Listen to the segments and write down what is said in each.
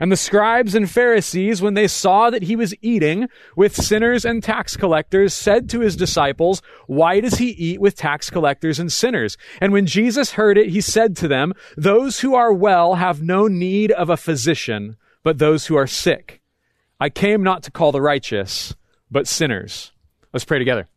And the scribes and Pharisees, when they saw that he was eating with sinners and tax collectors, said to his disciples, Why does he eat with tax collectors and sinners? And when Jesus heard it, he said to them, Those who are well have no need of a physician, but those who are sick. I came not to call the righteous, but sinners. Let's pray together.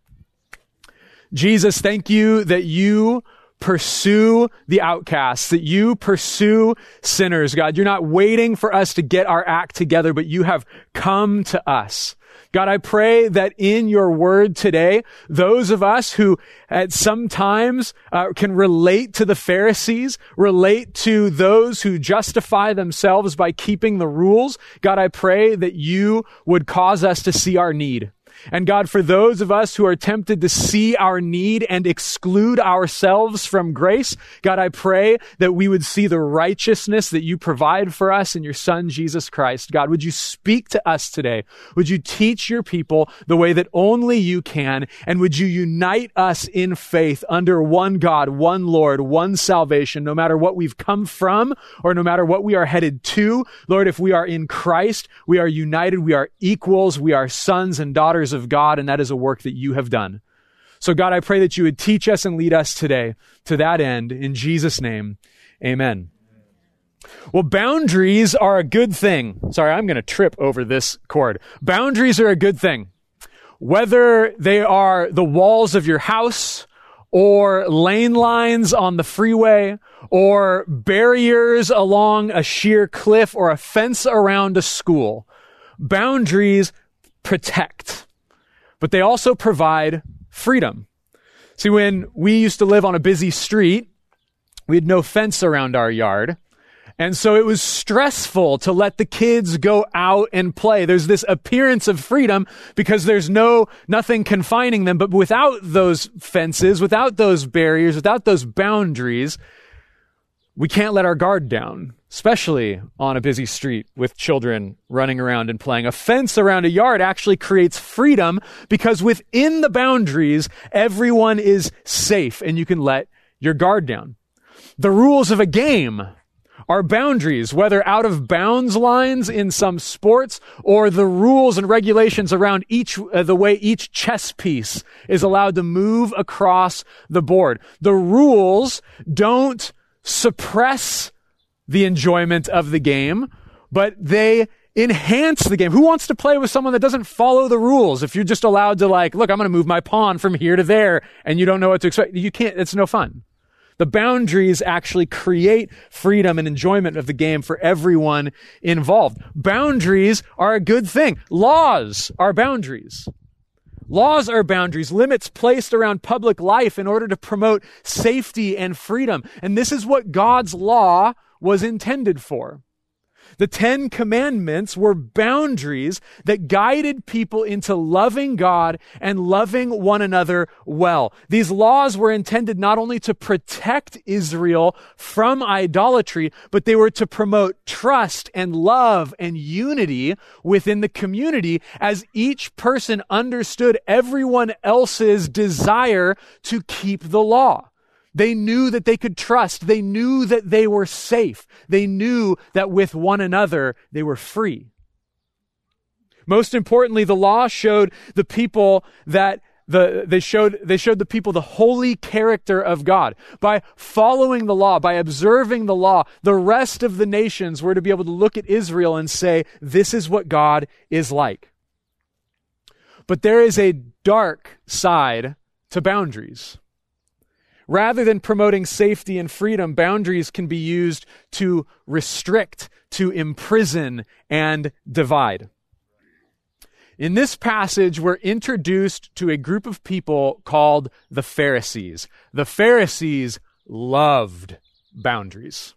Jesus, thank you that you pursue the outcasts, that you pursue sinners, God. You're not waiting for us to get our act together, but you have come to us. God, I pray that in your word today, those of us who at some times uh, can relate to the Pharisees, relate to those who justify themselves by keeping the rules, God, I pray that you would cause us to see our need. And God, for those of us who are tempted to see our need and exclude ourselves from grace, God, I pray that we would see the righteousness that you provide for us in your Son, Jesus Christ. God, would you speak to us today? Would you teach your people the way that only you can? And would you unite us in faith under one God, one Lord, one salvation, no matter what we've come from or no matter what we are headed to? Lord, if we are in Christ, we are united, we are equals, we are sons and daughters of God, and that is a work that you have done. So, God, I pray that you would teach us and lead us today to that end. In Jesus' name, amen. Well, boundaries are a good thing. Sorry, I'm going to trip over this cord. Boundaries are a good thing. Whether they are the walls of your house, or lane lines on the freeway, or barriers along a sheer cliff, or a fence around a school, boundaries protect but they also provide freedom. See, when we used to live on a busy street, we had no fence around our yard. And so it was stressful to let the kids go out and play. There's this appearance of freedom because there's no, nothing confining them. But without those fences, without those barriers, without those boundaries, we can't let our guard down, especially on a busy street with children running around and playing. A fence around a yard actually creates freedom because within the boundaries, everyone is safe and you can let your guard down. The rules of a game are boundaries, whether out of bounds lines in some sports or the rules and regulations around each, uh, the way each chess piece is allowed to move across the board. The rules don't suppress the enjoyment of the game, but they enhance the game. Who wants to play with someone that doesn't follow the rules? If you're just allowed to like, look, I'm going to move my pawn from here to there and you don't know what to expect, you can't, it's no fun. The boundaries actually create freedom and enjoyment of the game for everyone involved. Boundaries are a good thing. Laws are boundaries. Laws are boundaries, limits placed around public life in order to promote safety and freedom. And this is what God's law was intended for. The Ten Commandments were boundaries that guided people into loving God and loving one another well. These laws were intended not only to protect Israel from idolatry, but they were to promote trust and love and unity within the community as each person understood everyone else's desire to keep the law. They knew that they could trust. They knew that they were safe. They knew that with one another they were free. Most importantly, the law showed the people that the, they showed, they showed the people the holy character of God. By following the law, by observing the law, the rest of the nations were to be able to look at Israel and say, this is what God is like. But there is a dark side to boundaries. Rather than promoting safety and freedom, boundaries can be used to restrict, to imprison, and divide. In this passage, we're introduced to a group of people called the Pharisees. The Pharisees loved boundaries.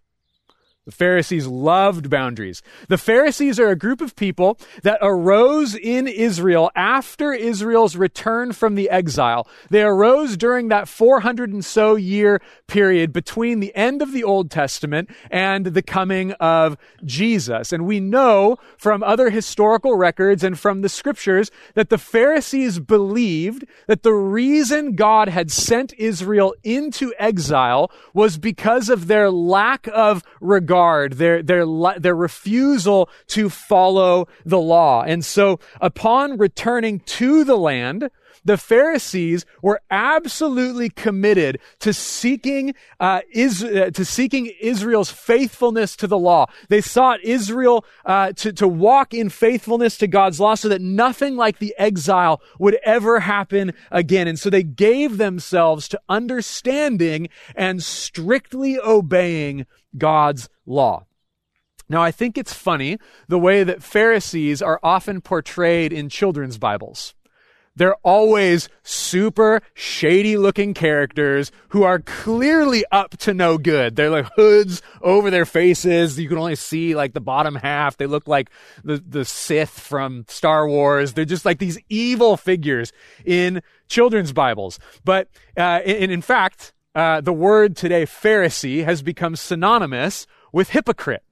The Pharisees loved boundaries. The Pharisees are a group of people that arose in Israel after Israel's return from the exile. They arose during that 400 and so year period between the end of the Old Testament and the coming of Jesus. And we know from other historical records and from the scriptures that the Pharisees believed that the reason God had sent Israel into exile was because of their lack of regard their, their, their refusal to follow the law. And so upon returning to the land, the Pharisees were absolutely committed to seeking uh, is, uh, to seeking Israel's faithfulness to the law. They sought Israel uh, to to walk in faithfulness to God's law, so that nothing like the exile would ever happen again. And so they gave themselves to understanding and strictly obeying God's law. Now, I think it's funny the way that Pharisees are often portrayed in children's Bibles. They're always super shady looking characters who are clearly up to no good. They're like hoods over their faces. You can only see like the bottom half. They look like the, the Sith from Star Wars. They're just like these evil figures in children's Bibles. But, uh, in, in fact, uh, the word today, Pharisee, has become synonymous with hypocrite.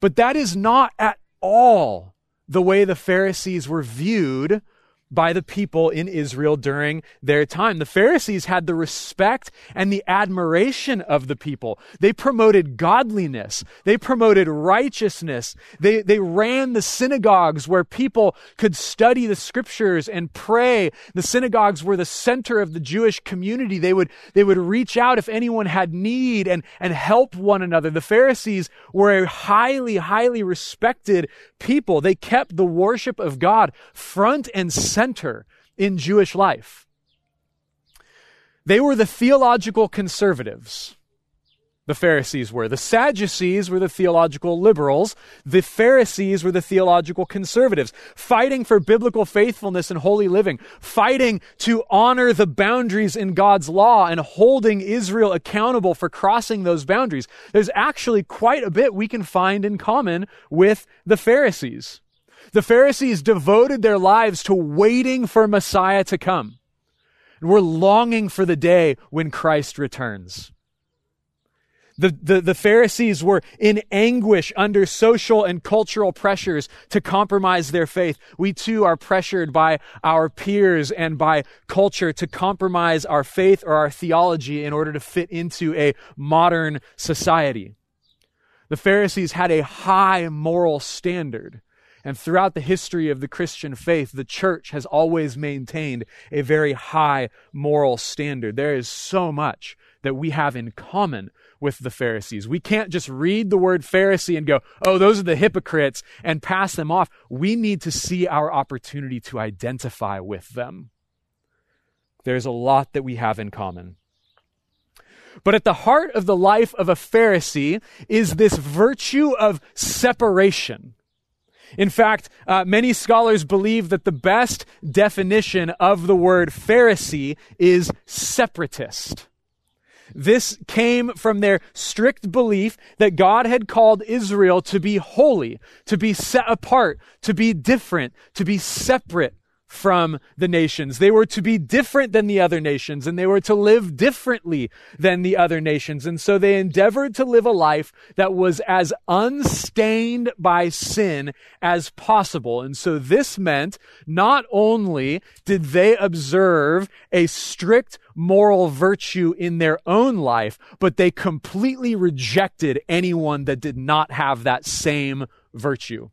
But that is not at all the way the Pharisees were viewed by the people in Israel during their time. The Pharisees had the respect and the admiration of the people. They promoted godliness. They promoted righteousness. They, they ran the synagogues where people could study the scriptures and pray. The synagogues were the center of the Jewish community. They would, they would reach out if anyone had need and, and help one another. The Pharisees were a highly, highly respected people. They kept the worship of God front and center center in Jewish life. They were the theological conservatives. The Pharisees were. The Sadducees were the theological liberals. The Pharisees were the theological conservatives, fighting for biblical faithfulness and holy living, fighting to honor the boundaries in God's law and holding Israel accountable for crossing those boundaries. There's actually quite a bit we can find in common with the Pharisees. The Pharisees devoted their lives to waiting for Messiah to come. And we're longing for the day when Christ returns. The, the, the, Pharisees were in anguish under social and cultural pressures to compromise their faith. We too are pressured by our peers and by culture to compromise our faith or our theology in order to fit into a modern society. The Pharisees had a high moral standard and throughout the history of the Christian faith, the church has always maintained a very high moral standard. There is so much that we have in common with the Pharisees. We can't just read the word Pharisee and go, oh, those are the hypocrites and pass them off. We need to see our opportunity to identify with them. There's a lot that we have in common. But at the heart of the life of a Pharisee is this virtue of separation. In fact, uh, many scholars believe that the best definition of the word Pharisee is separatist. This came from their strict belief that God had called Israel to be holy, to be set apart, to be different, to be separate from the nations. They were to be different than the other nations and they were to live differently than the other nations. And so they endeavored to live a life that was as unstained by sin as possible. And so this meant not only did they observe a strict moral virtue in their own life, but they completely rejected anyone that did not have that same virtue.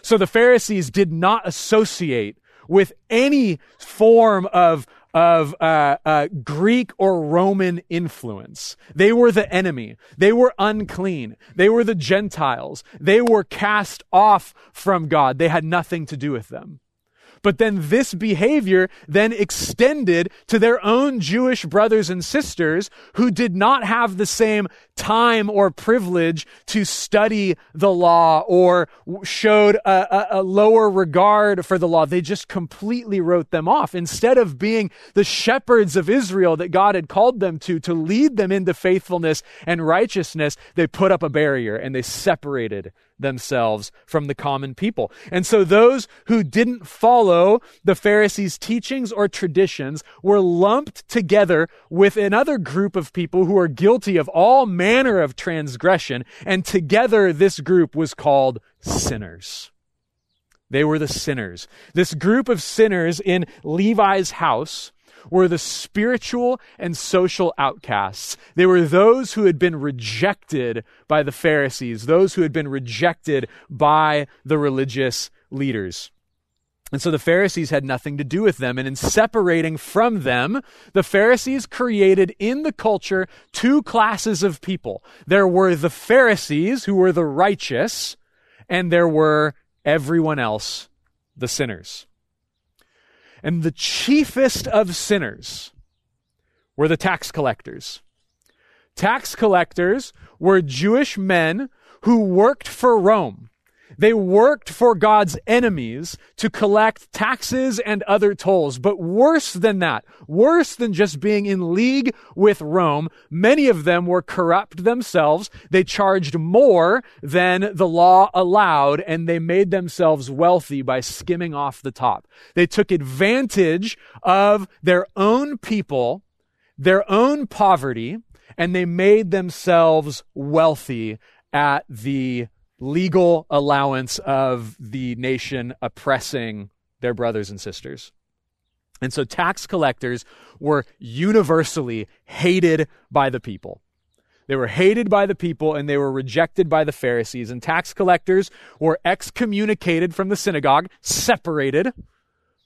So the Pharisees did not associate with any form of of uh, uh, Greek or Roman influence. They were the enemy. They were unclean. They were the Gentiles. They were cast off from God. They had nothing to do with them. But then this behavior then extended to their own Jewish brothers and sisters who did not have the same time or privilege to study the law or showed a, a, a, lower regard for the law. They just completely wrote them off. Instead of being the shepherds of Israel that God had called them to, to lead them into faithfulness and righteousness, they put up a barrier and they separated themselves from the common people. And so those who didn't follow the Pharisees' teachings or traditions were lumped together with another group of people who are guilty of all manner of transgression. And together this group was called sinners. They were the sinners. This group of sinners in Levi's house were the spiritual and social outcasts. They were those who had been rejected by the Pharisees, those who had been rejected by the religious leaders. And so the Pharisees had nothing to do with them. And in separating from them, the Pharisees created in the culture two classes of people. There were the Pharisees, who were the righteous, and there were everyone else, the sinners. And the chiefest of sinners were the tax collectors. Tax collectors were Jewish men who worked for Rome. They worked for God's enemies to collect taxes and other tolls. But worse than that, worse than just being in league with Rome, many of them were corrupt themselves. They charged more than the law allowed, and they made themselves wealthy by skimming off the top. They took advantage of their own people, their own poverty, and they made themselves wealthy at the legal allowance of the nation oppressing their brothers and sisters. And so tax collectors were universally hated by the people. They were hated by the people and they were rejected by the Pharisees. And tax collectors were excommunicated from the synagogue, separated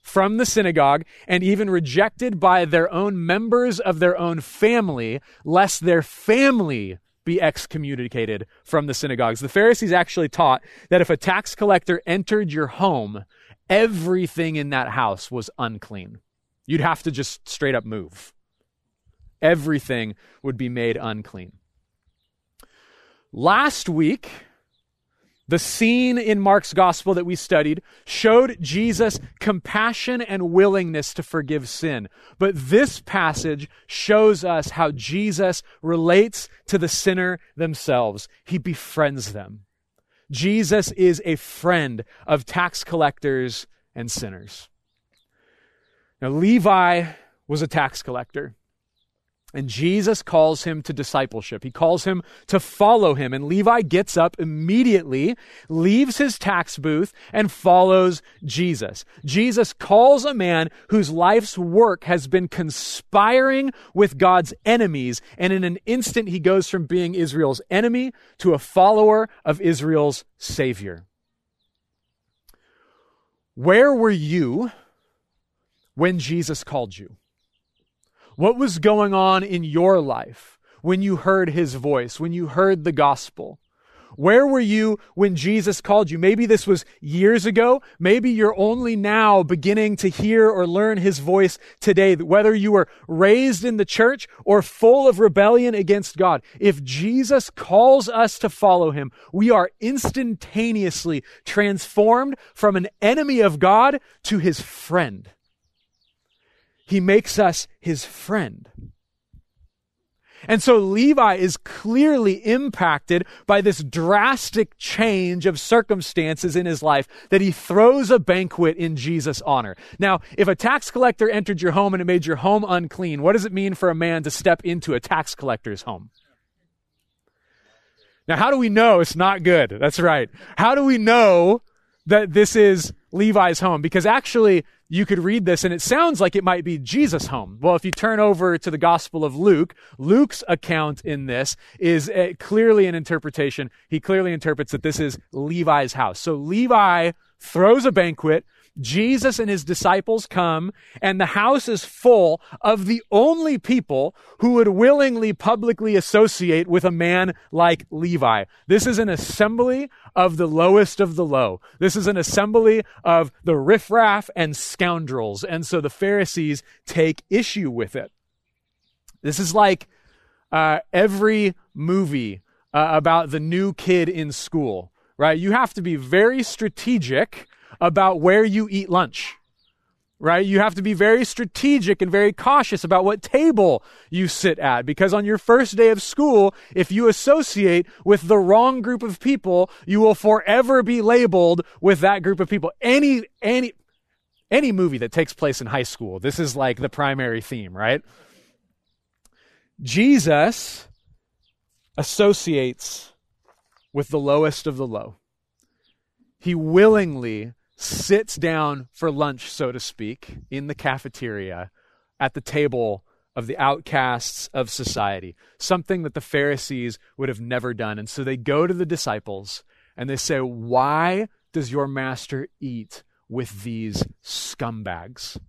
from the synagogue, and even rejected by their own members of their own family, lest their family be excommunicated from the synagogues. The Pharisees actually taught that if a tax collector entered your home, everything in that house was unclean. You'd have to just straight up move. Everything would be made unclean. Last week, the scene in Mark's gospel that we studied showed Jesus' compassion and willingness to forgive sin. But this passage shows us how Jesus relates to the sinner themselves. He befriends them. Jesus is a friend of tax collectors and sinners. Now, Levi was a tax collector. And Jesus calls him to discipleship. He calls him to follow him. And Levi gets up immediately, leaves his tax booth, and follows Jesus. Jesus calls a man whose life's work has been conspiring with God's enemies. And in an instant, he goes from being Israel's enemy to a follower of Israel's Savior. Where were you when Jesus called you? What was going on in your life when you heard his voice, when you heard the gospel? Where were you when Jesus called you? Maybe this was years ago. Maybe you're only now beginning to hear or learn his voice today. Whether you were raised in the church or full of rebellion against God, if Jesus calls us to follow him, we are instantaneously transformed from an enemy of God to his friend. He makes us his friend. And so Levi is clearly impacted by this drastic change of circumstances in his life that he throws a banquet in Jesus' honor. Now, if a tax collector entered your home and it made your home unclean, what does it mean for a man to step into a tax collector's home? Now, how do we know it's not good? That's right. How do we know that this is Levi's home? Because actually, you could read this and it sounds like it might be Jesus' home. Well, if you turn over to the Gospel of Luke, Luke's account in this is a, clearly an interpretation. He clearly interprets that this is Levi's house. So Levi throws a banquet. Jesus and his disciples come and the house is full of the only people who would willingly publicly associate with a man like Levi. This is an assembly of the lowest of the low. This is an assembly of the riffraff and scoundrels. And so the Pharisees take issue with it. This is like uh, every movie uh, about the new kid in school, right? You have to be very strategic about where you eat lunch. Right? You have to be very strategic and very cautious about what table you sit at because on your first day of school, if you associate with the wrong group of people, you will forever be labeled with that group of people. Any, any, any movie that takes place in high school, this is like the primary theme, right? Jesus associates with the lowest of the low. He willingly sits down for lunch, so to speak, in the cafeteria at the table of the outcasts of society, something that the Pharisees would have never done. And so they go to the disciples and they say, Why does your master eat with these scumbags?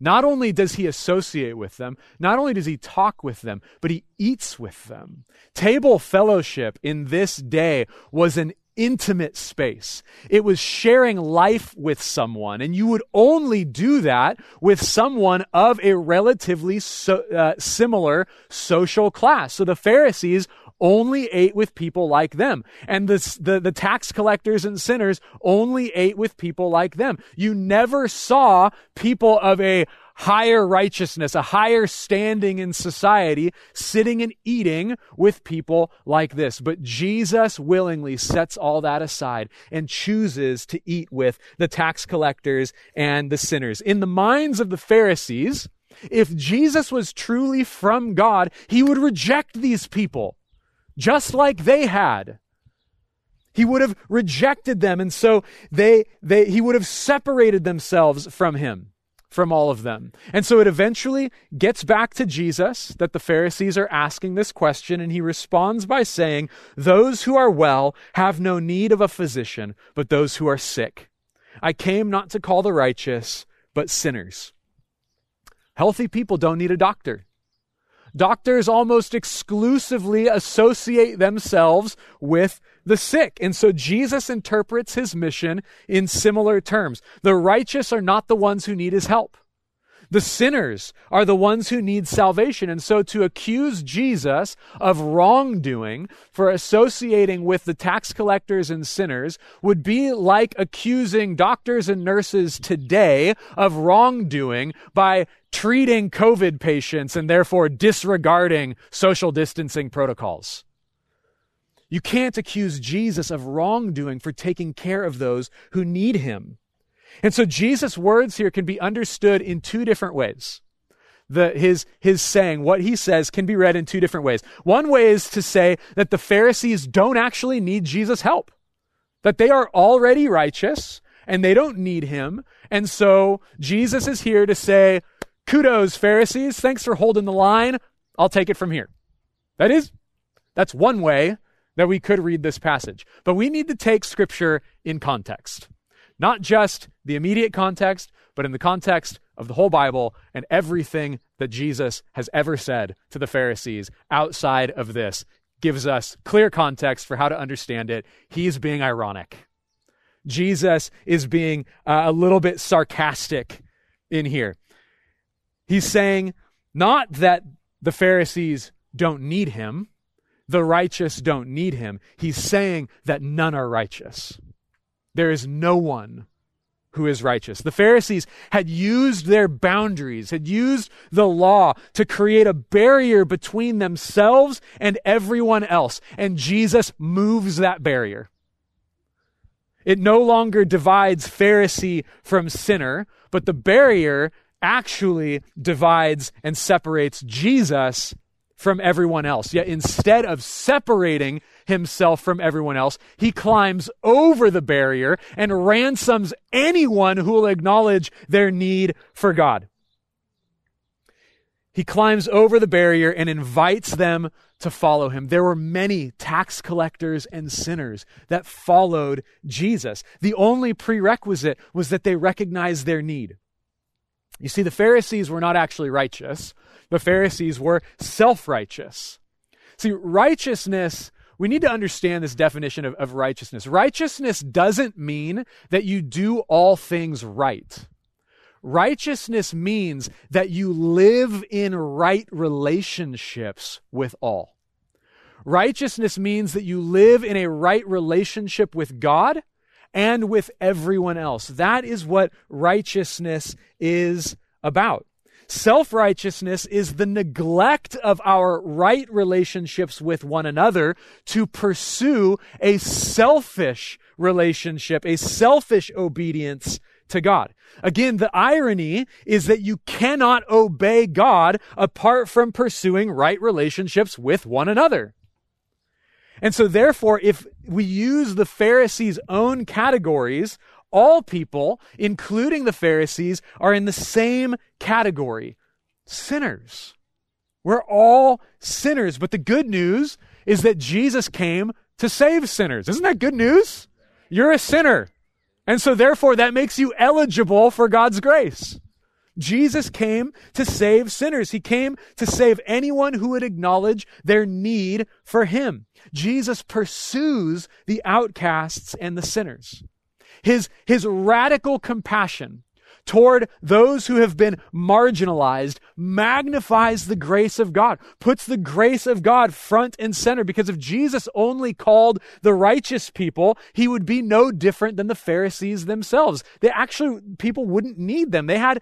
Not only does he associate with them, not only does he talk with them, but he eats with them. Table fellowship in this day was an intimate space. It was sharing life with someone, and you would only do that with someone of a relatively so, uh, similar social class. So the Pharisees only ate with people like them. And the, the, the, tax collectors and sinners only ate with people like them. You never saw people of a higher righteousness, a higher standing in society, sitting and eating with people like this. But Jesus willingly sets all that aside and chooses to eat with the tax collectors and the sinners. In the minds of the Pharisees, if Jesus was truly from God, he would reject these people, just like they had. He would have rejected them, and so they, they, he would have separated themselves from him from all of them. And so it eventually gets back to Jesus that the Pharisees are asking this question, and he responds by saying, Those who are well have no need of a physician, but those who are sick. I came not to call the righteous, but sinners. Healthy people don't need a doctor. Doctors almost exclusively associate themselves with the sick. And so Jesus interprets his mission in similar terms. The righteous are not the ones who need his help. The sinners are the ones who need salvation. And so to accuse Jesus of wrongdoing for associating with the tax collectors and sinners would be like accusing doctors and nurses today of wrongdoing by treating COVID patients and therefore disregarding social distancing protocols. You can't accuse Jesus of wrongdoing for taking care of those who need him. And so Jesus' words here can be understood in two different ways. The, his, his saying, what he says, can be read in two different ways. One way is to say that the Pharisees don't actually need Jesus' help, that they are already righteous and they don't need him. And so Jesus is here to say, kudos, Pharisees. Thanks for holding the line. I'll take it from here. That is, that's one way that we could read this passage. But we need to take scripture in context. Not just the immediate context, but in the context of the whole Bible and everything that Jesus has ever said to the Pharisees outside of this gives us clear context for how to understand it. He's being ironic. Jesus is being uh, a little bit sarcastic in here. He's saying not that the Pharisees don't need him, the righteous don't need him. He's saying that none are righteous. There is no one who is righteous. The Pharisees had used their boundaries, had used the law to create a barrier between themselves and everyone else. And Jesus moves that barrier. It no longer divides Pharisee from sinner, but the barrier actually divides and separates Jesus from everyone else. Yet instead of separating himself from everyone else. He climbs over the barrier and ransoms anyone who will acknowledge their need for God. He climbs over the barrier and invites them to follow him. There were many tax collectors and sinners that followed Jesus. The only prerequisite was that they recognized their need. You see, the Pharisees were not actually righteous, the Pharisees were self righteous. See, righteousness, we need to understand this definition of, of righteousness. Righteousness doesn't mean that you do all things right. Righteousness means that you live in right relationships with all. Righteousness means that you live in a right relationship with God and with everyone else. That is what righteousness is about. Self righteousness is the neglect of our right relationships with one another to pursue a selfish relationship, a selfish obedience to God. Again, the irony is that you cannot obey God apart from pursuing right relationships with one another. And so, therefore, if we use the Pharisees' own categories, all people, including the Pharisees, are in the same category sinners. We're all sinners. But the good news is that Jesus came to save sinners. Isn't that good news? You're a sinner. And so, therefore, that makes you eligible for God's grace. Jesus came to save sinners. He came to save anyone who would acknowledge their need for Him. Jesus pursues the outcasts and the sinners. His, his radical compassion toward those who have been marginalized magnifies the grace of God, puts the grace of God front and center. Because if Jesus only called the righteous people, he would be no different than the Pharisees themselves. They actually, people wouldn't need them. They had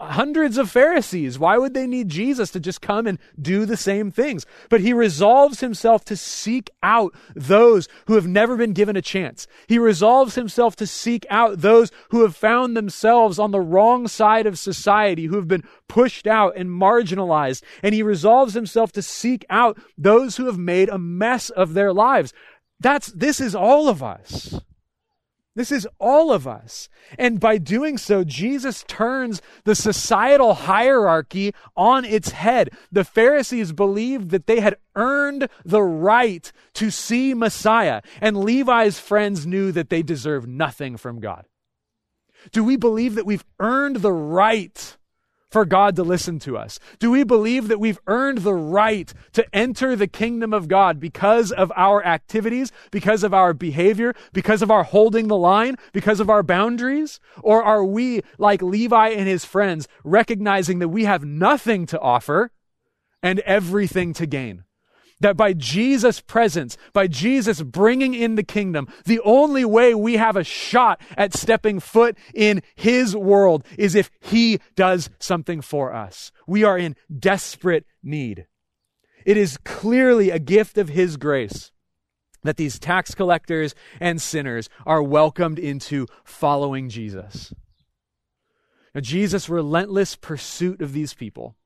hundreds of Pharisees. Why would they need Jesus to just come and do the same things? But he resolves himself to seek out those who have never been given a chance. He resolves himself to seek out those who have found themselves on the wrong side of society, who have been pushed out and marginalized. And he resolves himself to seek out those who have made a mess of their lives. That's, this is all of us. This is all of us. And by doing so, Jesus turns the societal hierarchy on its head. The Pharisees believed that they had earned the right to see Messiah, and Levi's friends knew that they deserved nothing from God. Do we believe that we've earned the right for God to listen to us? Do we believe that we've earned the right to enter the kingdom of God because of our activities, because of our behavior, because of our holding the line, because of our boundaries? Or are we, like Levi and his friends, recognizing that we have nothing to offer and everything to gain? That by Jesus' presence, by Jesus bringing in the kingdom, the only way we have a shot at stepping foot in His world is if He does something for us. We are in desperate need. It is clearly a gift of His grace that these tax collectors and sinners are welcomed into following Jesus. Now, Jesus' relentless pursuit of these people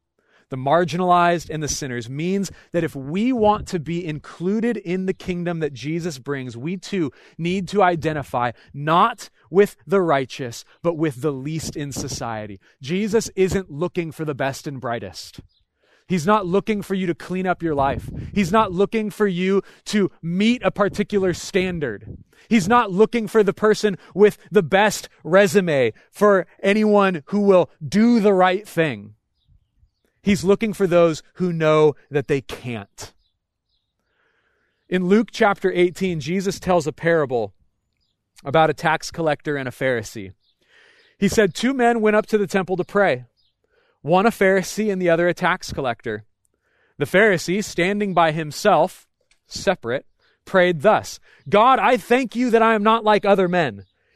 the marginalized, and the sinners means that if we want to be included in the kingdom that Jesus brings, we too need to identify not with the righteous, but with the least in society. Jesus isn't looking for the best and brightest. He's not looking for you to clean up your life. He's not looking for you to meet a particular standard. He's not looking for the person with the best resume, for anyone who will do the right thing. He's looking for those who know that they can't. In Luke chapter 18, Jesus tells a parable about a tax collector and a Pharisee. He said, Two men went up to the temple to pray, one a Pharisee and the other a tax collector. The Pharisee, standing by himself, separate, prayed thus God, I thank you that I am not like other men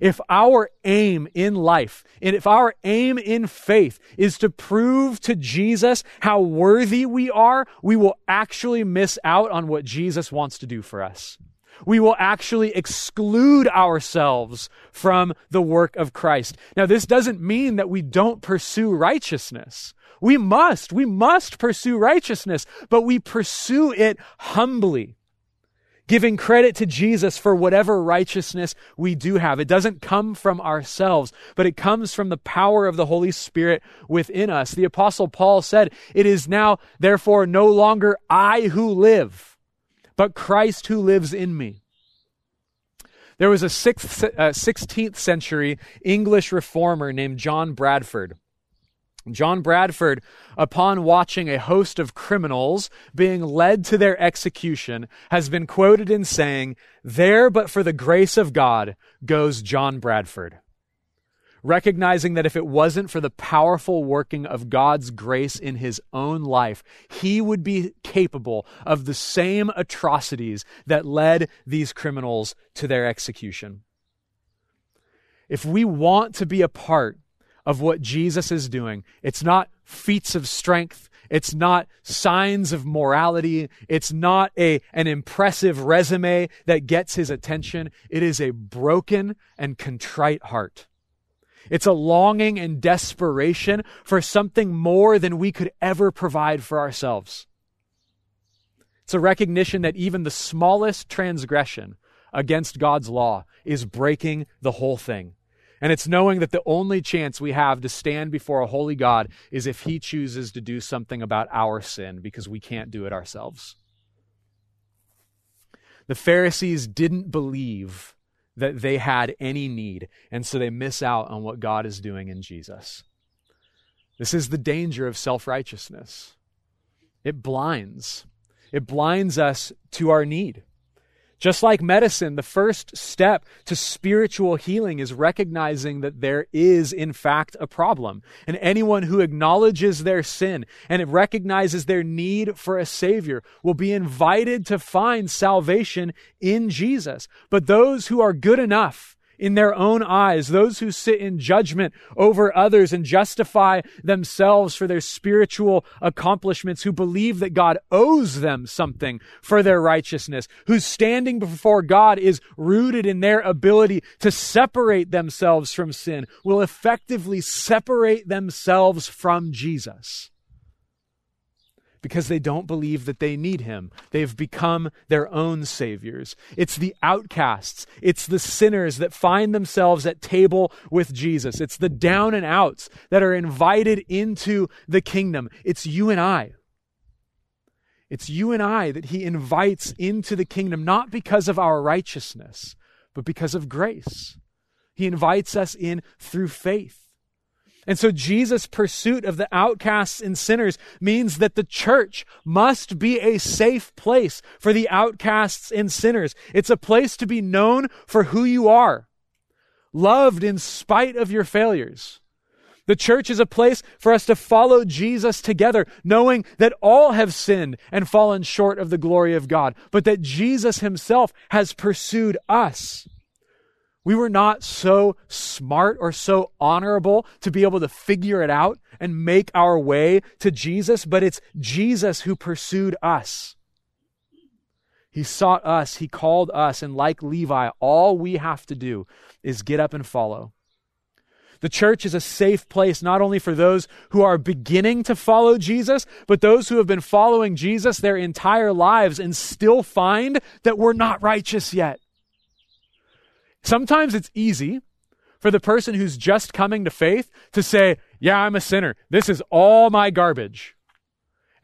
If our aim in life, and if our aim in faith is to prove to Jesus how worthy we are, we will actually miss out on what Jesus wants to do for us. We will actually exclude ourselves from the work of Christ. Now, this doesn't mean that we don't pursue righteousness. We must, we must pursue righteousness, but we pursue it humbly giving credit to Jesus for whatever righteousness we do have. It doesn't come from ourselves, but it comes from the power of the Holy Spirit within us. The Apostle Paul said, It is now, therefore, no longer I who live, but Christ who lives in me. There was a sixth, uh, 16th century English reformer named John Bradford. John Bradford, upon watching a host of criminals being led to their execution, has been quoted in saying, There but for the grace of God goes John Bradford. Recognizing that if it wasn't for the powerful working of God's grace in his own life, he would be capable of the same atrocities that led these criminals to their execution. If we want to be a part of what Jesus is doing. It's not feats of strength. It's not signs of morality. It's not a, an impressive resume that gets his attention. It is a broken and contrite heart. It's a longing and desperation for something more than we could ever provide for ourselves. It's a recognition that even the smallest transgression against God's law is breaking the whole thing. And it's knowing that the only chance we have to stand before a holy God is if He chooses to do something about our sin because we can't do it ourselves. The Pharisees didn't believe that they had any need, and so they miss out on what God is doing in Jesus. This is the danger of self righteousness. It blinds. It blinds us to our need. Just like medicine, the first step to spiritual healing is recognizing that there is, in fact, a problem. And anyone who acknowledges their sin and recognizes their need for a Savior will be invited to find salvation in Jesus. But those who are good enough in their own eyes, those who sit in judgment over others and justify themselves for their spiritual accomplishments, who believe that God owes them something for their righteousness, whose standing before God is rooted in their ability to separate themselves from sin, will effectively separate themselves from Jesus because they don't believe that they need him. They've become their own saviors. It's the outcasts, it's the sinners that find themselves at table with Jesus. It's the down and outs that are invited into the kingdom. It's you and I. It's you and I that he invites into the kingdom, not because of our righteousness, but because of grace. He invites us in through faith. And so Jesus' pursuit of the outcasts and sinners means that the church must be a safe place for the outcasts and sinners. It's a place to be known for who you are, loved in spite of your failures. The church is a place for us to follow Jesus together, knowing that all have sinned and fallen short of the glory of God, but that Jesus himself has pursued us. We were not so smart or so honorable to be able to figure it out and make our way to Jesus, but it's Jesus who pursued us. He sought us, He called us, and like Levi, all we have to do is get up and follow. The church is a safe place not only for those who are beginning to follow Jesus, but those who have been following Jesus their entire lives and still find that we're not righteous yet. Sometimes it's easy for the person who's just coming to faith to say, Yeah, I'm a sinner. This is all my garbage.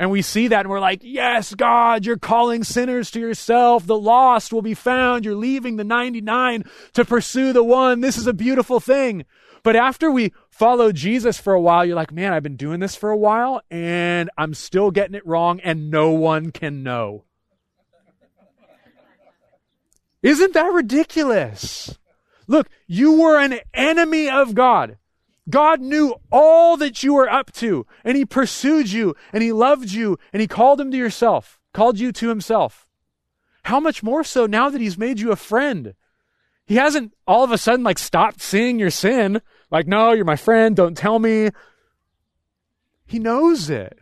And we see that and we're like, Yes, God, you're calling sinners to yourself. The lost will be found. You're leaving the 99 to pursue the one. This is a beautiful thing. But after we follow Jesus for a while, you're like, Man, I've been doing this for a while and I'm still getting it wrong and no one can know. Isn't that ridiculous? Look, you were an enemy of God. God knew all that you were up to, and He pursued you, and He loved you, and He called him to yourself, called you to Himself. How much more so now that He's made you a friend? He hasn't all of a sudden like stopped seeing your sin. Like, no, you're my friend. Don't tell me. He knows it.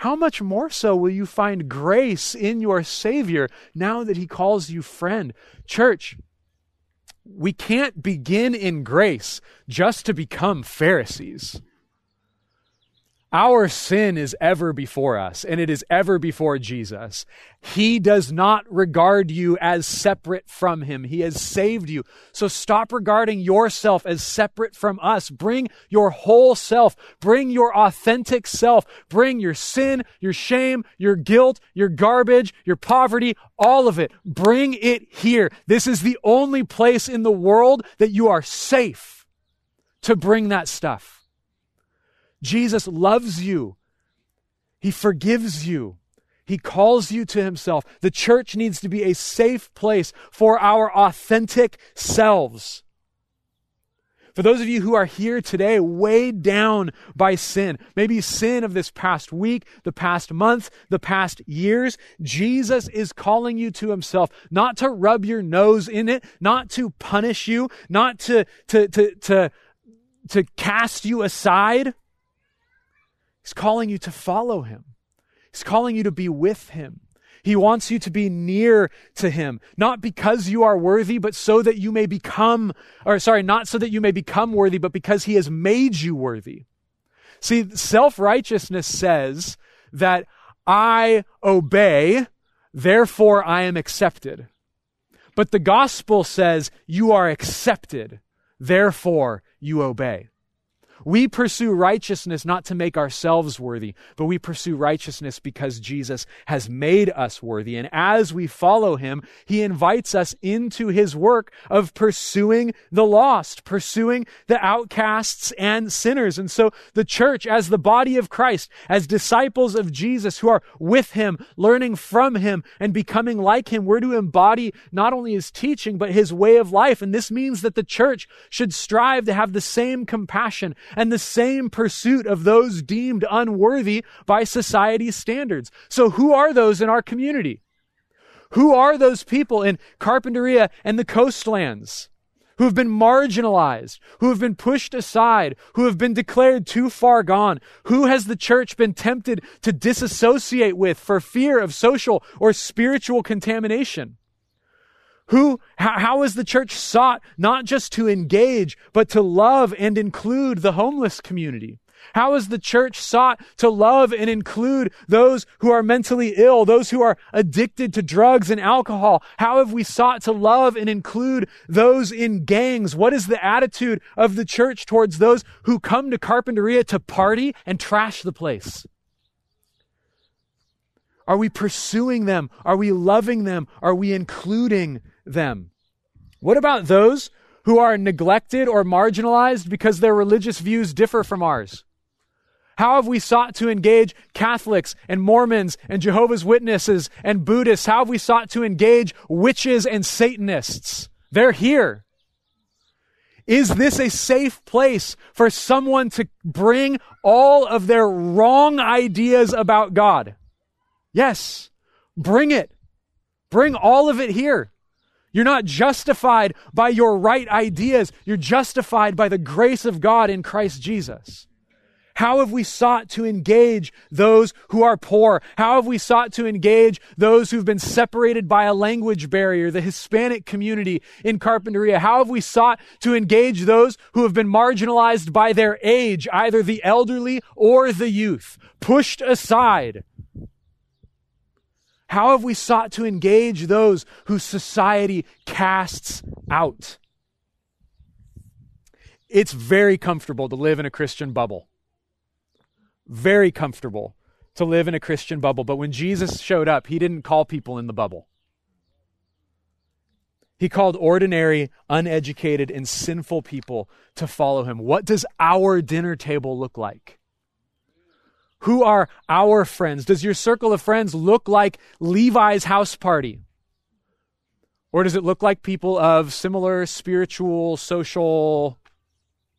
How much more so will you find grace in your Savior now that He calls you friend? Church, we can't begin in grace just to become Pharisees. Our sin is ever before us, and it is ever before Jesus. He does not regard you as separate from Him. He has saved you. So stop regarding yourself as separate from us. Bring your whole self. Bring your authentic self. Bring your sin, your shame, your guilt, your garbage, your poverty, all of it. Bring it here. This is the only place in the world that you are safe to bring that stuff. Jesus loves you. He forgives you. He calls you to himself. The church needs to be a safe place for our authentic selves. For those of you who are here today, weighed down by sin, maybe sin of this past week, the past month, the past years, Jesus is calling you to himself, not to rub your nose in it, not to punish you, not to, to, to, to, to cast you aside, He's calling you to follow him. He's calling you to be with him. He wants you to be near to him, not because you are worthy, but so that you may become, or sorry, not so that you may become worthy, but because he has made you worthy. See, self-righteousness says that I obey, therefore I am accepted. But the gospel says you are accepted, therefore you obey. We pursue righteousness not to make ourselves worthy, but we pursue righteousness because Jesus has made us worthy. And as we follow him, he invites us into his work of pursuing the lost, pursuing the outcasts and sinners. And so the church, as the body of Christ, as disciples of Jesus who are with him, learning from him and becoming like him, we're to embody not only his teaching, but his way of life. And this means that the church should strive to have the same compassion and the same pursuit of those deemed unworthy by society's standards. So who are those in our community? Who are those people in Carpinteria and the coastlands? who have been marginalized, who have been pushed aside, who have been declared too far gone? Who has the church been tempted to disassociate with for fear of social or spiritual contamination? Who, how, has the church sought not just to engage, but to love and include the homeless community? How has the church sought to love and include those who are mentally ill, those who are addicted to drugs and alcohol? How have we sought to love and include those in gangs? What is the attitude of the church towards those who come to Carpinteria to party and trash the place? Are we pursuing them? Are we loving them? Are we including them. What about those who are neglected or marginalized because their religious views differ from ours? How have we sought to engage Catholics and Mormons and Jehovah's Witnesses and Buddhists? How have we sought to engage witches and Satanists? They're here. Is this a safe place for someone to bring all of their wrong ideas about God? Yes. Bring it. Bring all of it here. You're not justified by your right ideas. You're justified by the grace of God in Christ Jesus. How have we sought to engage those who are poor? How have we sought to engage those who've been separated by a language barrier, the Hispanic community in Carpinteria? How have we sought to engage those who have been marginalized by their age, either the elderly or the youth, pushed aside? How have we sought to engage those whose society casts out? It's very comfortable to live in a Christian bubble. Very comfortable to live in a Christian bubble. But when Jesus showed up, he didn't call people in the bubble. He called ordinary, uneducated, and sinful people to follow him. What does our dinner table look like? Who are our friends? Does your circle of friends look like Levi's house party? Or does it look like people of similar spiritual, social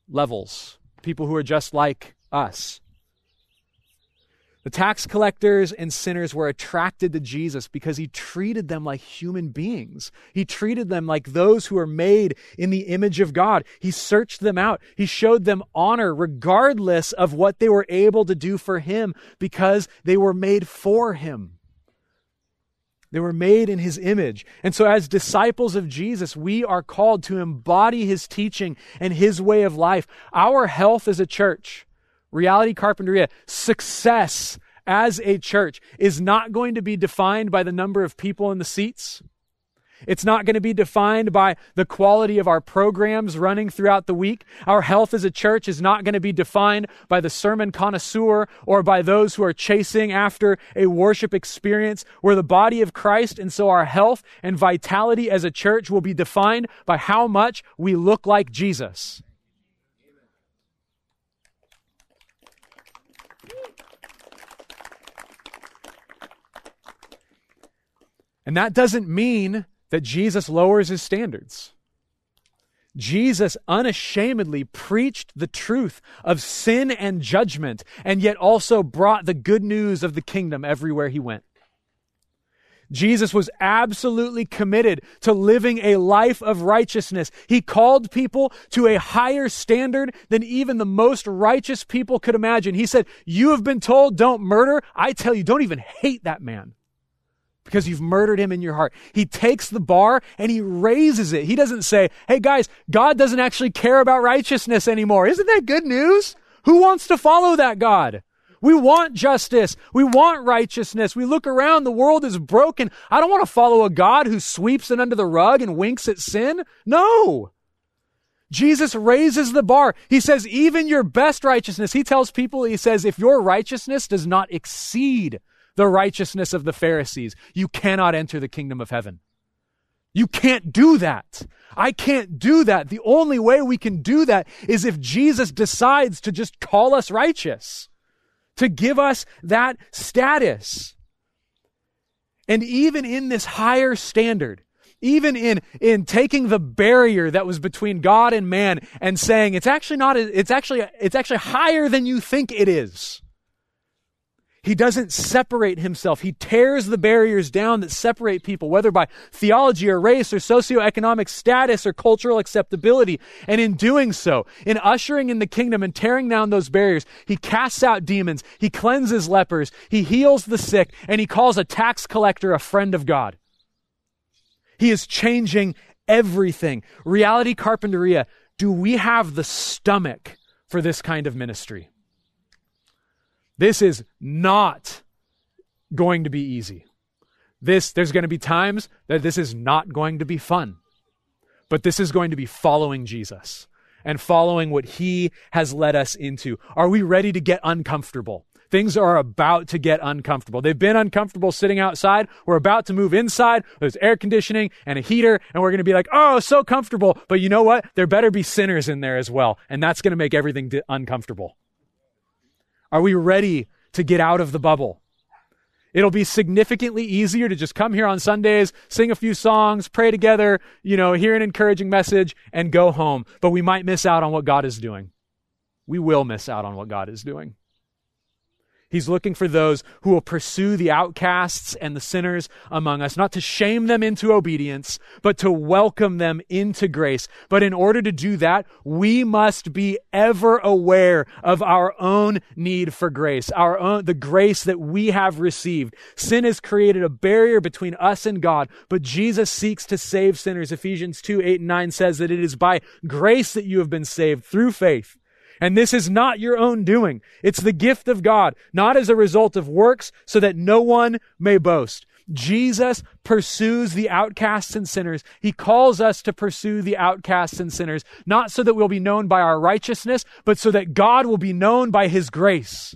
levels? People who are just like us? The tax collectors and sinners were attracted to Jesus because he treated them like human beings. He treated them like those who are made in the image of God. He searched them out. He showed them honor regardless of what they were able to do for him because they were made for him. They were made in his image. And so, as disciples of Jesus, we are called to embody his teaching and his way of life. Our health as a church Reality Carpinteria, success as a church is not going to be defined by the number of people in the seats. It's not going to be defined by the quality of our programs running throughout the week. Our health as a church is not going to be defined by the sermon connoisseur or by those who are chasing after a worship experience. We're the body of Christ, and so our health and vitality as a church will be defined by how much we look like Jesus. And that doesn't mean that Jesus lowers his standards. Jesus unashamedly preached the truth of sin and judgment, and yet also brought the good news of the kingdom everywhere he went. Jesus was absolutely committed to living a life of righteousness. He called people to a higher standard than even the most righteous people could imagine. He said, You have been told don't murder. I tell you, don't even hate that man because you've murdered him in your heart. He takes the bar and he raises it. He doesn't say, Hey guys, God doesn't actually care about righteousness anymore. Isn't that good news? Who wants to follow that God? We want justice. We want righteousness. We look around. The world is broken. I don't want to follow a God who sweeps it under the rug and winks at sin. No. Jesus raises the bar. He says, even your best righteousness, he tells people, he says, if your righteousness does not exceed the righteousness of the Pharisees, you cannot enter the kingdom of heaven. You can't do that. I can't do that. The only way we can do that is if Jesus decides to just call us righteous, to give us that status. And even in this higher standard, even in, in taking the barrier that was between God and man and saying it's actually not, it's actually, it's actually higher than you think it is. He doesn't separate himself. He tears the barriers down that separate people, whether by theology or race or socioeconomic status or cultural acceptability. And in doing so, in ushering in the kingdom and tearing down those barriers, he casts out demons, he cleanses lepers, he heals the sick, and he calls a tax collector a friend of God. He is changing everything. Reality Carpinteria, do we have the stomach for this kind of ministry? This is not going to be easy. This, there's going to be times that this is not going to be fun. But this is going to be following Jesus and following what he has led us into. Are we ready to get uncomfortable? Things are about to get uncomfortable. They've been uncomfortable sitting outside. We're about to move inside. There's air conditioning and a heater, and we're going to be like, oh, so comfortable. But you know what? There better be sinners in there as well. And that's going to make everything uncomfortable. Are we ready to get out of the bubble? It'll be significantly easier to just come here on Sundays, sing a few songs, pray together, you know, hear an encouraging message, and go home. But we might miss out on what God is doing. We will miss out on what God is doing. He's looking for those who will pursue the outcasts and the sinners among us, not to shame them into obedience, but to welcome them into grace. But in order to do that, we must be ever aware of our own need for grace, our own, the grace that we have received. Sin has created a barrier between us and God, but Jesus seeks to save sinners. Ephesians 2, 8 and 9 says that it is by grace that you have been saved through faith. And this is not your own doing. It's the gift of God, not as a result of works, so that no one may boast. Jesus pursues the outcasts and sinners. He calls us to pursue the outcasts and sinners, not so that we'll be known by our righteousness, but so that God will be known by his grace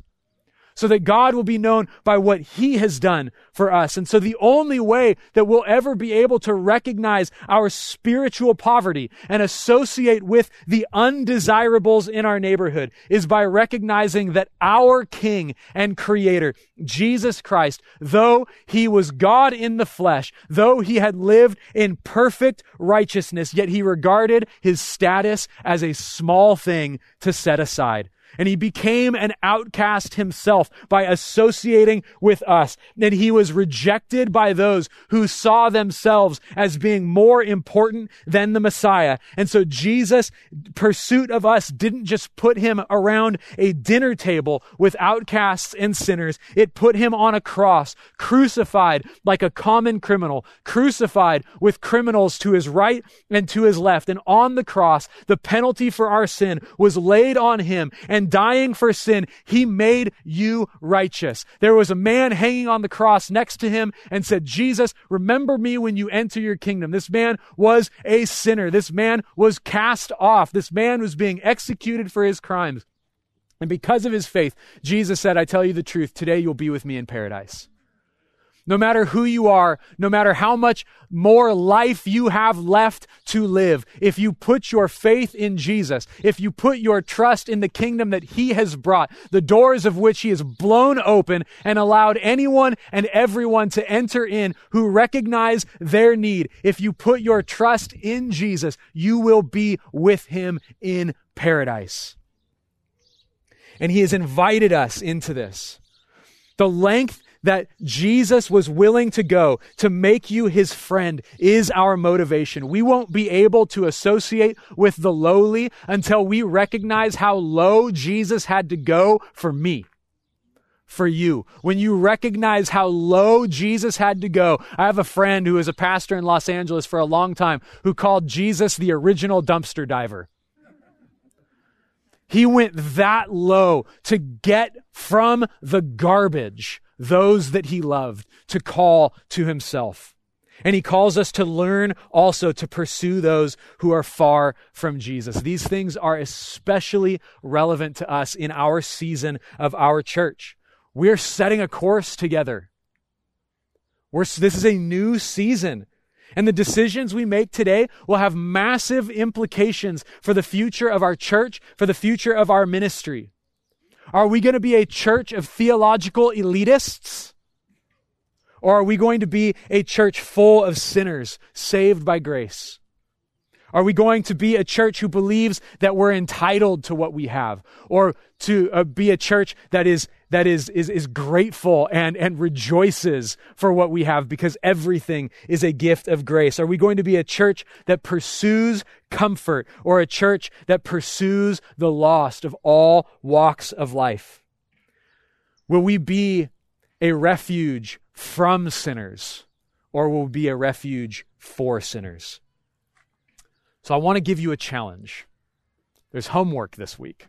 so that God will be known by what He has done for us. And so the only way that we'll ever be able to recognize our spiritual poverty and associate with the undesirables in our neighborhood is by recognizing that our King and Creator, Jesus Christ, though He was God in the flesh, though He had lived in perfect righteousness, yet He regarded His status as a small thing to set aside. And he became an outcast himself by associating with us. And he was rejected by those who saw themselves as being more important than the Messiah. And so Jesus' pursuit of us didn't just put him around a dinner table with outcasts and sinners. It put him on a cross, crucified like a common criminal, crucified with criminals to his right and to his left. And on the cross, the penalty for our sin was laid on him and dying for sin, he made you righteous. There was a man hanging on the cross next to him and said, Jesus, remember me when you enter your kingdom. This man was a sinner. This man was cast off. This man was being executed for his crimes. And because of his faith, Jesus said, I tell you the truth, today you'll be with me in paradise. No matter who you are, no matter how much more life you have left to live, if you put your faith in Jesus, if you put your trust in the kingdom that he has brought, the doors of which he has blown open and allowed anyone and everyone to enter in who recognize their need, if you put your trust in Jesus, you will be with him in paradise. And he has invited us into this. The length that Jesus was willing to go to make you his friend is our motivation. We won't be able to associate with the lowly until we recognize how low Jesus had to go for me. For you. When you recognize how low Jesus had to go. I have a friend who was a pastor in Los Angeles for a long time who called Jesus the original dumpster diver. He went that low to get from the garbage those that he loved to call to himself. And he calls us to learn also to pursue those who are far from Jesus. These things are especially relevant to us in our season of our church. We're setting a course together. We're, this is a new season. And the decisions we make today will have massive implications for the future of our church, for the future of our ministry. Are we going to be a church of theological elitists? Or are we going to be a church full of sinners saved by grace? Are we going to be a church who believes that we're entitled to what we have? Or to uh, be a church that is that is, is, is grateful and, and rejoices for what we have because everything is a gift of grace? Are we going to be a church that pursues comfort or a church that pursues the lost of all walks of life? Will we be a refuge from sinners or will we be a refuge for sinners? So I want to give you a challenge. There's homework this week.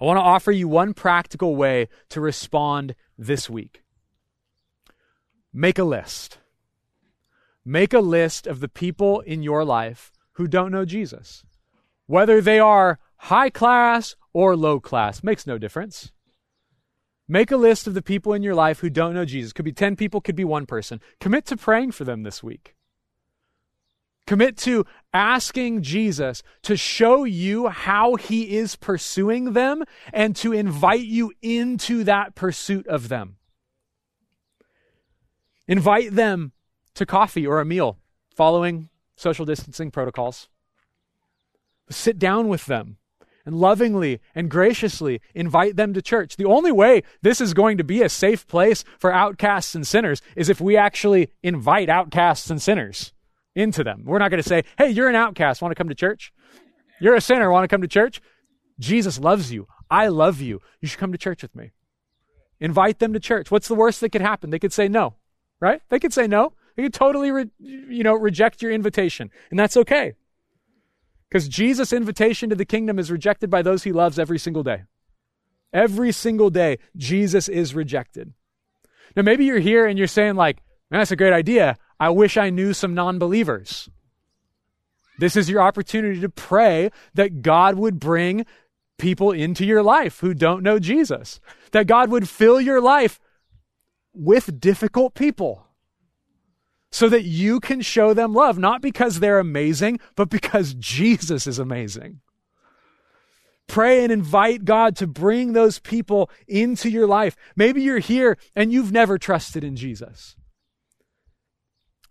I want to offer you one practical way to respond this week. Make a list. Make a list of the people in your life who don't know Jesus. Whether they are high class or low class, makes no difference. Make a list of the people in your life who don't know Jesus. Could be 10 people, could be one person. Commit to praying for them this week. Commit to asking Jesus to show you how he is pursuing them and to invite you into that pursuit of them. Invite them to coffee or a meal following social distancing protocols. Sit down with them and lovingly and graciously invite them to church. The only way this is going to be a safe place for outcasts and sinners is if we actually invite outcasts and sinners into them. We're not going to say, hey, you're an outcast, want to come to church? You're a sinner, want to come to church? Jesus loves you. I love you. You should come to church with me. Invite them to church. What's the worst that could happen? They could say no, right? They could say no. They could totally, re- you know, reject your invitation, and that's okay. Because Jesus' invitation to the kingdom is rejected by those he loves every single day. Every single day, Jesus is rejected. Now, maybe you're here and you're saying, like, man, that's a great idea. I wish I knew some non believers. This is your opportunity to pray that God would bring people into your life who don't know Jesus, that God would fill your life with difficult people so that you can show them love, not because they're amazing, but because Jesus is amazing. Pray and invite God to bring those people into your life. Maybe you're here and you've never trusted in Jesus.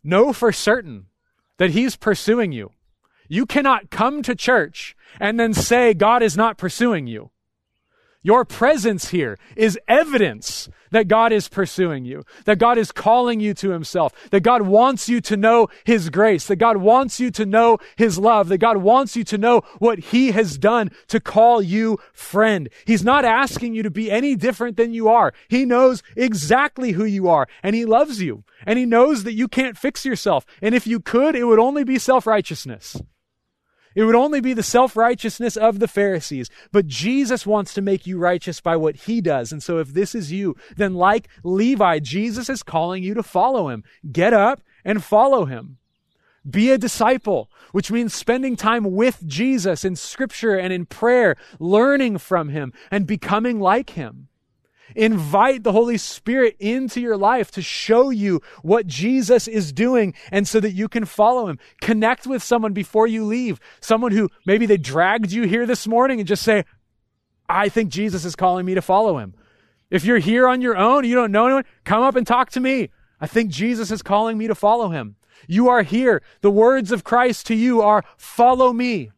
Know for certain that He's pursuing you. You cannot come to church and then say God is not pursuing you. Your presence here is evidence that God is pursuing you, that God is calling you to himself, that God wants you to know his grace, that God wants you to know his love, that God wants you to know what he has done to call you friend. He's not asking you to be any different than you are. He knows exactly who you are and he loves you and he knows that you can't fix yourself. And if you could, it would only be self-righteousness. It would only be the self righteousness of the Pharisees. But Jesus wants to make you righteous by what he does. And so if this is you, then like Levi, Jesus is calling you to follow him. Get up and follow him. Be a disciple, which means spending time with Jesus in scripture and in prayer, learning from him and becoming like him. Invite the Holy Spirit into your life to show you what Jesus is doing and so that you can follow him. Connect with someone before you leave. Someone who maybe they dragged you here this morning and just say, I think Jesus is calling me to follow him. If you're here on your own, you don't know anyone, come up and talk to me. I think Jesus is calling me to follow him. You are here. The words of Christ to you are follow me.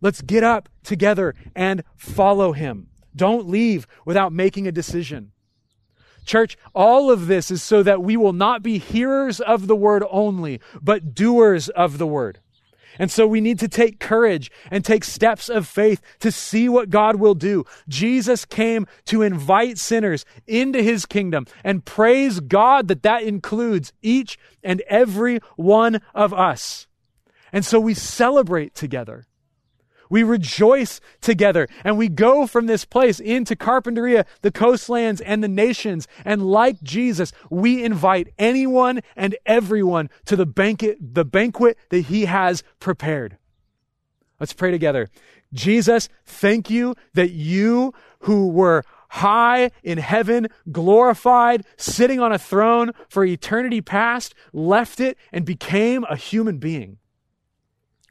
Let's get up together and follow him. Don't leave without making a decision. Church, all of this is so that we will not be hearers of the word only, but doers of the word. And so we need to take courage and take steps of faith to see what God will do. Jesus came to invite sinners into his kingdom and praise God that that includes each and every one of us. And so we celebrate together. We rejoice together and we go from this place into Carpinteria, the coastlands, and the nations. And like Jesus, we invite anyone and everyone to the banquet, the banquet that he has prepared. Let's pray together. Jesus, thank you that you who were high in heaven, glorified, sitting on a throne for eternity past, left it and became a human being.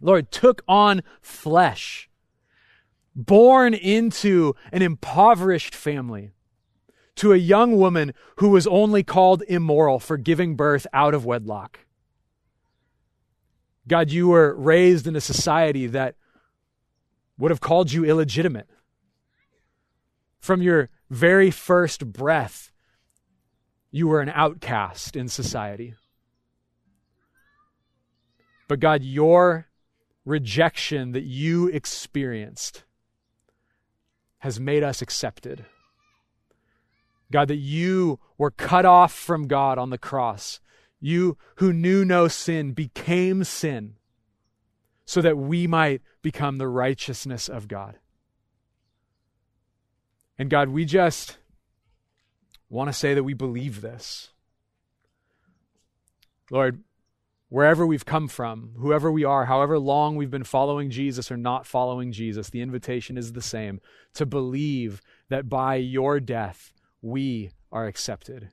Lord, took on flesh, born into an impoverished family, to a young woman who was only called immoral for giving birth out of wedlock. God, you were raised in a society that would have called you illegitimate. From your very first breath, you were an outcast in society. But God, your rejection that you experienced has made us accepted. God, that you were cut off from God on the cross. You who knew no sin became sin so that we might become the righteousness of God. And God, we just want to say that we believe this. Lord, wherever we've come from, whoever we are, however long we've been following Jesus or not following Jesus, the invitation is the same to believe that by your death we are accepted.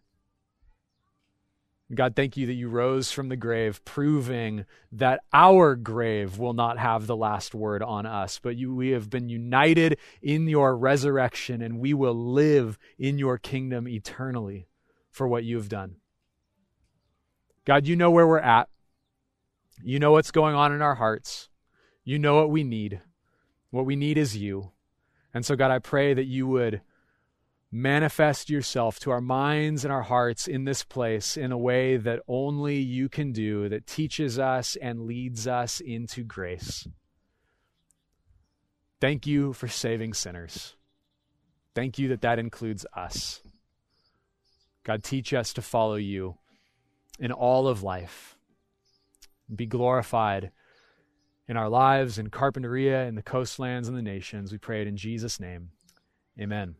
God, thank you that you rose from the grave, proving that our grave will not have the last word on us, but you, we have been united in your resurrection and we will live in your kingdom eternally for what you have done. God, you know where we're at. You know what's going on in our hearts. You know what we need. What we need is you. And so, God, I pray that you would manifest yourself to our minds and our hearts in this place in a way that only you can do, that teaches us and leads us into grace. Thank you for saving sinners. Thank you that that includes us. God, teach us to follow you in all of life be glorified in our lives, in Carpinteria, in the coastlands, and the nations. We pray it in Jesus' name. Amen.